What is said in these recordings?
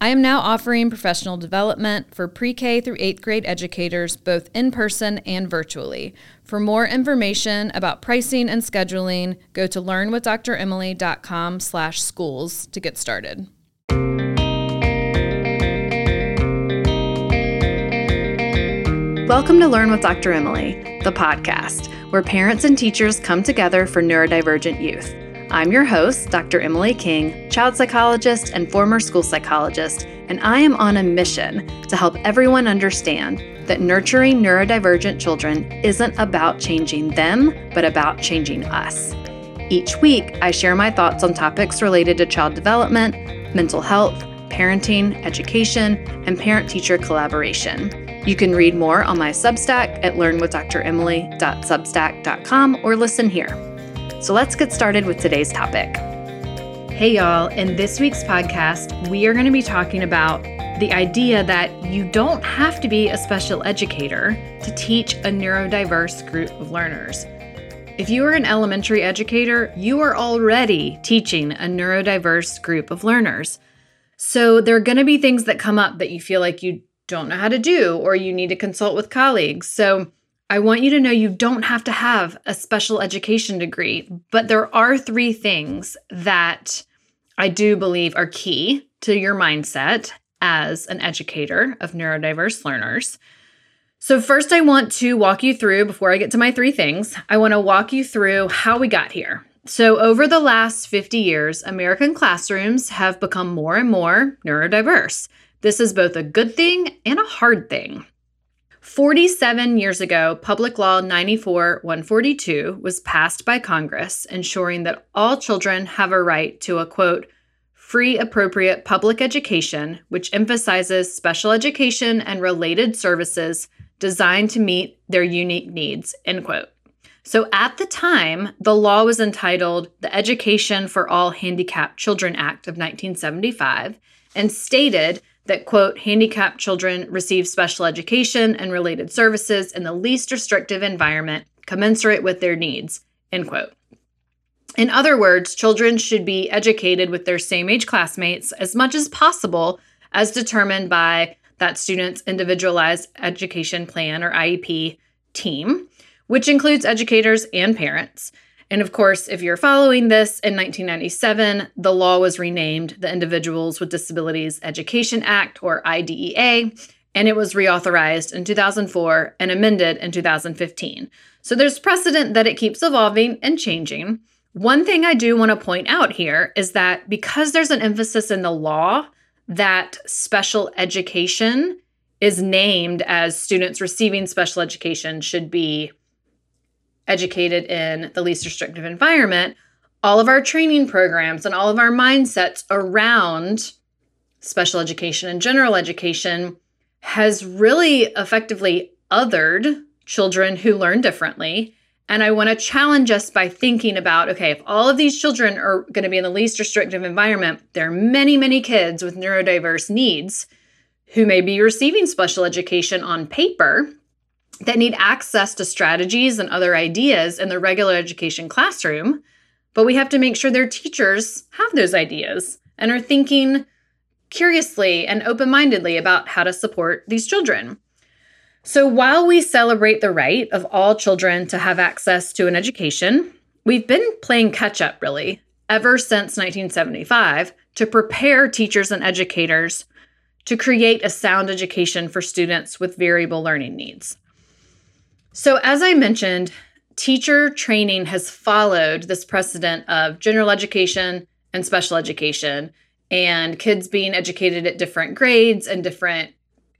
I am now offering professional development for pre K through eighth grade educators, both in person and virtually. For more information about pricing and scheduling, go to learnwithdremily.com slash schools to get started. Welcome to Learn with Dr. Emily, the podcast, where parents and teachers come together for neurodivergent youth. I'm your host, Dr. Emily King, child psychologist and former school psychologist, and I am on a mission to help everyone understand that nurturing neurodivergent children isn't about changing them, but about changing us. Each week, I share my thoughts on topics related to child development, mental health, parenting, education, and parent teacher collaboration. You can read more on my Substack at learnwithdremily.substack.com or listen here. So let's get started with today's topic. Hey, y'all. In this week's podcast, we are going to be talking about the idea that you don't have to be a special educator to teach a neurodiverse group of learners. If you are an elementary educator, you are already teaching a neurodiverse group of learners. So there are going to be things that come up that you feel like you don't know how to do or you need to consult with colleagues. So I want you to know you don't have to have a special education degree, but there are three things that I do believe are key to your mindset as an educator of neurodiverse learners. So, first, I want to walk you through, before I get to my three things, I want to walk you through how we got here. So, over the last 50 years, American classrooms have become more and more neurodiverse. This is both a good thing and a hard thing. 47 years ago, Public Law 94 142 was passed by Congress, ensuring that all children have a right to a quote, free, appropriate public education, which emphasizes special education and related services designed to meet their unique needs, end quote. So at the time, the law was entitled the Education for All Handicapped Children Act of 1975 and stated that, quote, handicapped children receive special education and related services in the least restrictive environment commensurate with their needs, end quote. In other words, children should be educated with their same age classmates as much as possible as determined by that student's individualized education plan or IEP team, which includes educators and parents. And of course, if you're following this, in 1997, the law was renamed the Individuals with Disabilities Education Act, or IDEA, and it was reauthorized in 2004 and amended in 2015. So there's precedent that it keeps evolving and changing. One thing I do want to point out here is that because there's an emphasis in the law that special education is named as students receiving special education should be educated in the least restrictive environment, all of our training programs and all of our mindsets around special education and general education has really effectively othered children who learn differently. And I want to challenge us by thinking about okay, if all of these children are going to be in the least restrictive environment, there are many, many kids with neurodiverse needs who may be receiving special education on paper that need access to strategies and other ideas in the regular education classroom, but we have to make sure their teachers have those ideas and are thinking curiously and open mindedly about how to support these children. So, while we celebrate the right of all children to have access to an education, we've been playing catch up really ever since 1975 to prepare teachers and educators to create a sound education for students with variable learning needs. So, as I mentioned, teacher training has followed this precedent of general education and special education and kids being educated at different grades and different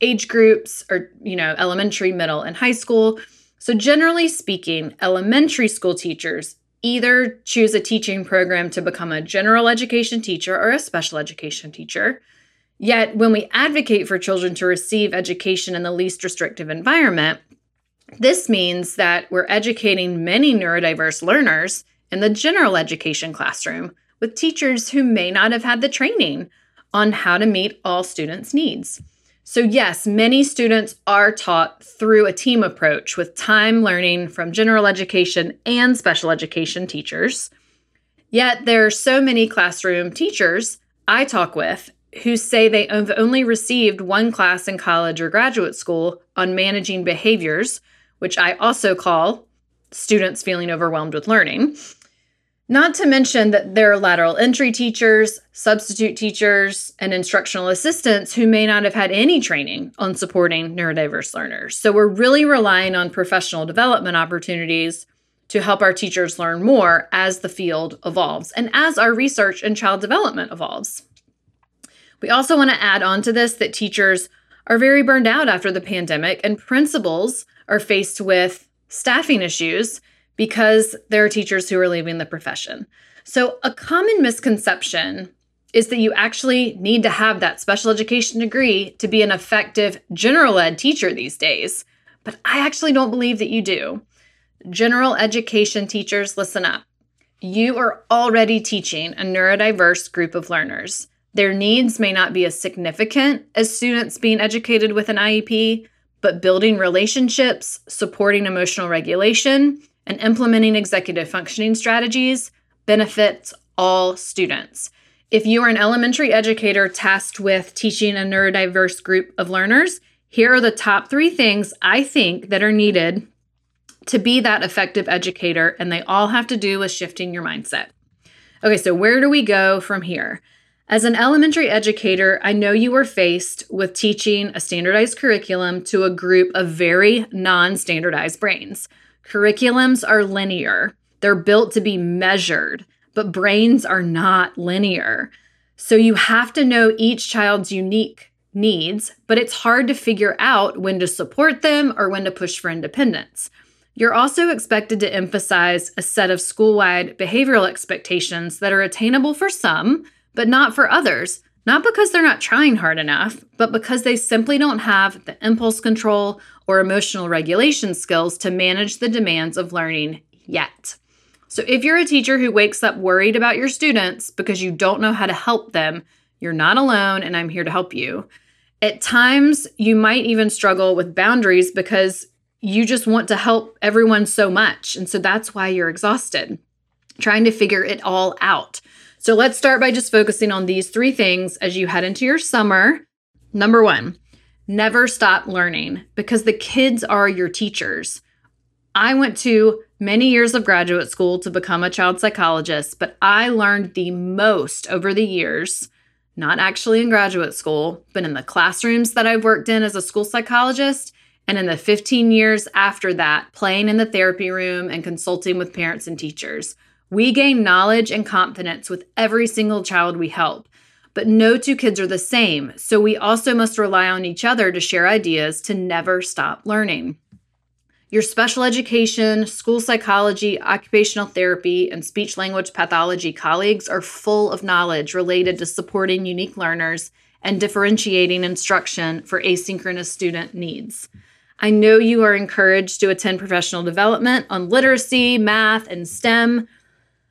age groups or you know elementary middle and high school. So generally speaking elementary school teachers either choose a teaching program to become a general education teacher or a special education teacher. Yet when we advocate for children to receive education in the least restrictive environment this means that we're educating many neurodiverse learners in the general education classroom with teachers who may not have had the training on how to meet all students' needs. So, yes, many students are taught through a team approach with time learning from general education and special education teachers. Yet, there are so many classroom teachers I talk with who say they have only received one class in college or graduate school on managing behaviors, which I also call students feeling overwhelmed with learning. Not to mention that there are lateral entry teachers, substitute teachers, and instructional assistants who may not have had any training on supporting neurodiverse learners. So we're really relying on professional development opportunities to help our teachers learn more as the field evolves and as our research and child development evolves. We also want to add on to this that teachers are very burned out after the pandemic and principals are faced with staffing issues because there are teachers who are leaving the profession. So, a common misconception is that you actually need to have that special education degree to be an effective general ed teacher these days. But I actually don't believe that you do. General education teachers, listen up. You are already teaching a neurodiverse group of learners. Their needs may not be as significant as students being educated with an IEP, but building relationships, supporting emotional regulation, and implementing executive functioning strategies benefits all students. If you are an elementary educator tasked with teaching a neurodiverse group of learners, here are the top three things I think that are needed to be that effective educator, and they all have to do with shifting your mindset. Okay, so where do we go from here? As an elementary educator, I know you are faced with teaching a standardized curriculum to a group of very non standardized brains. Curriculums are linear, they're built to be measured, but brains are not linear. So you have to know each child's unique needs, but it's hard to figure out when to support them or when to push for independence. You're also expected to emphasize a set of school wide behavioral expectations that are attainable for some, but not for others, not because they're not trying hard enough, but because they simply don't have the impulse control or emotional regulation skills to manage the demands of learning yet. So, if you're a teacher who wakes up worried about your students because you don't know how to help them, you're not alone, and I'm here to help you. At times, you might even struggle with boundaries because you just want to help everyone so much. And so that's why you're exhausted, trying to figure it all out. So let's start by just focusing on these three things as you head into your summer. Number one, never stop learning because the kids are your teachers. I went to many years of graduate school to become a child psychologist, but I learned the most over the years, not actually in graduate school, but in the classrooms that I've worked in as a school psychologist. And in the 15 years after that, playing in the therapy room and consulting with parents and teachers. We gain knowledge and confidence with every single child we help. But no two kids are the same, so we also must rely on each other to share ideas to never stop learning. Your special education, school psychology, occupational therapy, and speech language pathology colleagues are full of knowledge related to supporting unique learners and differentiating instruction for asynchronous student needs. I know you are encouraged to attend professional development on literacy, math, and STEM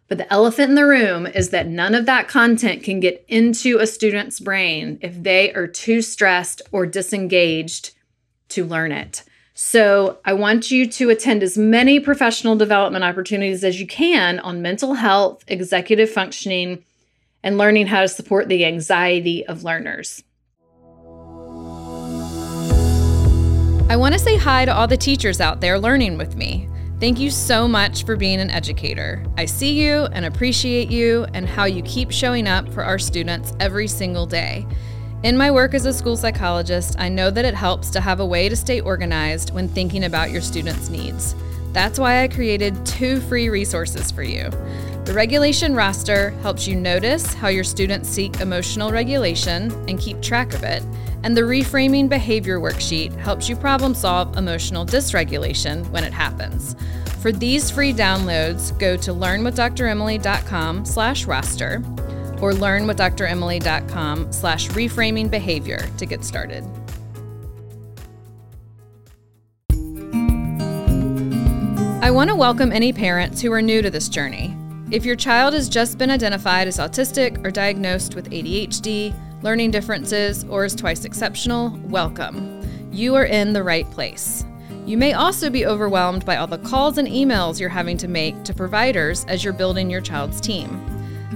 but the elephant in the room is that none of that content can get into a student's brain if they are too stressed or disengaged to learn it. So, I want you to attend as many professional development opportunities as you can on mental health, executive functioning, and learning how to support the anxiety of learners. I want to say hi to all the teachers out there learning with me. Thank you so much for being an educator. I see you and appreciate you and how you keep showing up for our students every single day. In my work as a school psychologist, I know that it helps to have a way to stay organized when thinking about your students' needs. That's why I created two free resources for you. The regulation roster helps you notice how your students seek emotional regulation and keep track of it. And the reframing behavior worksheet helps you problem solve emotional dysregulation when it happens. For these free downloads, go to learnwithdremily.com slash roster or learnwithdremily.com slash reframing behavior to get started. I want to welcome any parents who are new to this journey. If your child has just been identified as autistic or diagnosed with ADHD, learning differences, or is twice exceptional, welcome. You are in the right place. You may also be overwhelmed by all the calls and emails you're having to make to providers as you're building your child's team.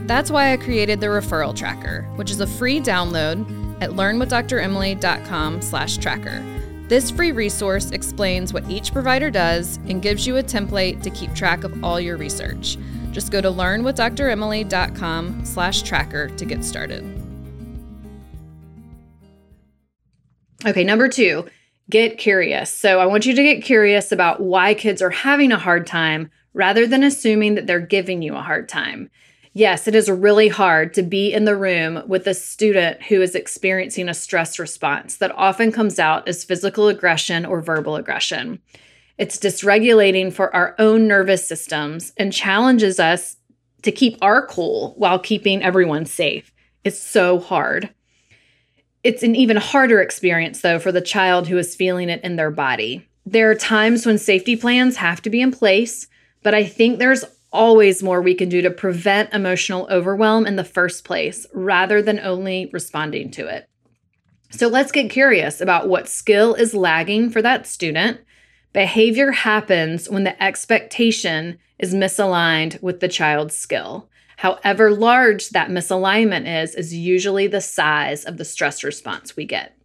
That's why I created the referral tracker, which is a free download at learnwithdremily.com/tracker. This free resource explains what each provider does and gives you a template to keep track of all your research. Just go to learnwithdremily.com/tracker to get started. Okay, number 2, get curious. So I want you to get curious about why kids are having a hard time rather than assuming that they're giving you a hard time. Yes, it is really hard to be in the room with a student who is experiencing a stress response that often comes out as physical aggression or verbal aggression. It's dysregulating for our own nervous systems and challenges us to keep our cool while keeping everyone safe. It's so hard. It's an even harder experience, though, for the child who is feeling it in their body. There are times when safety plans have to be in place, but I think there's always more we can do to prevent emotional overwhelm in the first place rather than only responding to it. So let's get curious about what skill is lagging for that student. Behavior happens when the expectation is misaligned with the child's skill. However large that misalignment is, is usually the size of the stress response we get.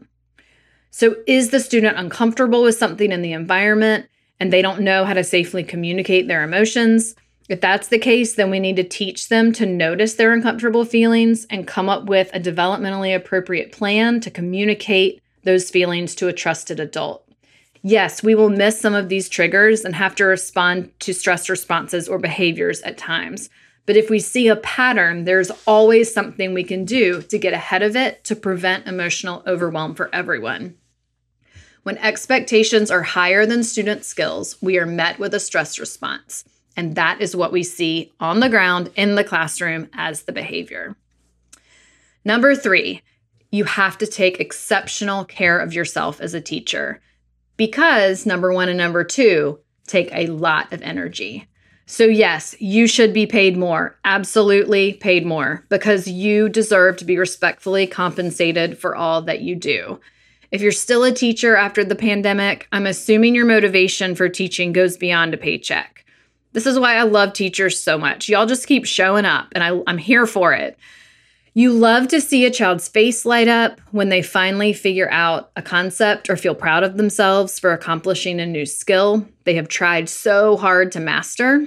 So, is the student uncomfortable with something in the environment and they don't know how to safely communicate their emotions? If that's the case, then we need to teach them to notice their uncomfortable feelings and come up with a developmentally appropriate plan to communicate those feelings to a trusted adult. Yes, we will miss some of these triggers and have to respond to stress responses or behaviors at times. But if we see a pattern, there's always something we can do to get ahead of it to prevent emotional overwhelm for everyone. When expectations are higher than student skills, we are met with a stress response. And that is what we see on the ground in the classroom as the behavior. Number three, you have to take exceptional care of yourself as a teacher because number one and number two take a lot of energy. So, yes, you should be paid more, absolutely paid more, because you deserve to be respectfully compensated for all that you do. If you're still a teacher after the pandemic, I'm assuming your motivation for teaching goes beyond a paycheck. This is why I love teachers so much. Y'all just keep showing up, and I, I'm here for it. You love to see a child's face light up when they finally figure out a concept or feel proud of themselves for accomplishing a new skill they have tried so hard to master.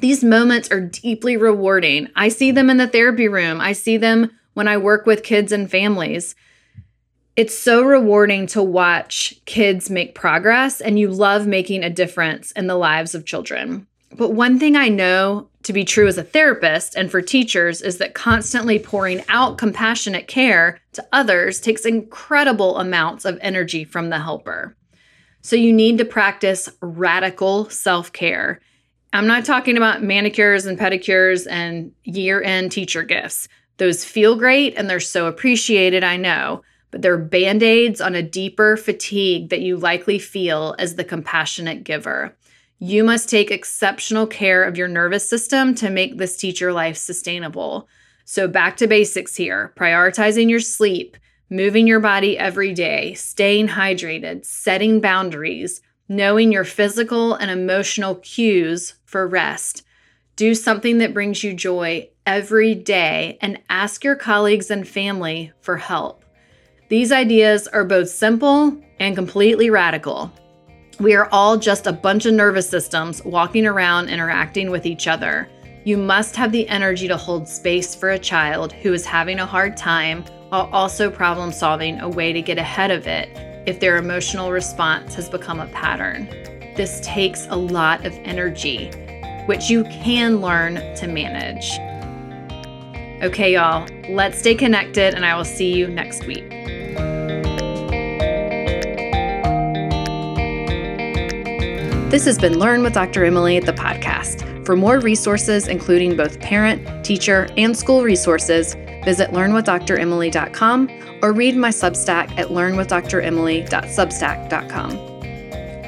These moments are deeply rewarding. I see them in the therapy room, I see them when I work with kids and families. It's so rewarding to watch kids make progress, and you love making a difference in the lives of children. But one thing I know to be true as a therapist and for teachers is that constantly pouring out compassionate care to others takes incredible amounts of energy from the helper. So you need to practice radical self care. I'm not talking about manicures and pedicures and year end teacher gifts. Those feel great and they're so appreciated, I know, but they're band aids on a deeper fatigue that you likely feel as the compassionate giver. You must take exceptional care of your nervous system to make this teacher life sustainable. So, back to basics here prioritizing your sleep, moving your body every day, staying hydrated, setting boundaries, knowing your physical and emotional cues for rest. Do something that brings you joy every day and ask your colleagues and family for help. These ideas are both simple and completely radical. We are all just a bunch of nervous systems walking around interacting with each other. You must have the energy to hold space for a child who is having a hard time while also problem solving a way to get ahead of it if their emotional response has become a pattern. this takes a lot of energy, which you can learn to manage. Okay, y'all, let's stay connected, and I will see you next week. This has been Learn with Dr. Emily, the podcast. For more resources, including both parent, teacher, and school resources, visit learnwithdremily.com or read my Substack at learnwithdremily.substack.com.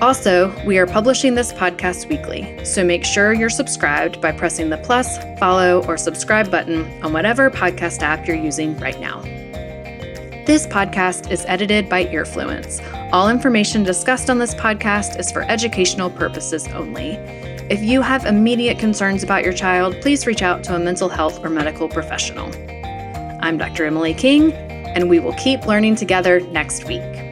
Also, we are publishing this podcast weekly, so make sure you're subscribed by pressing the plus, follow, or subscribe button on whatever podcast app you're using right now. This podcast is edited by Earfluence. All information discussed on this podcast is for educational purposes only. If you have immediate concerns about your child, please reach out to a mental health or medical professional. I'm Dr. Emily King, and we will keep learning together next week.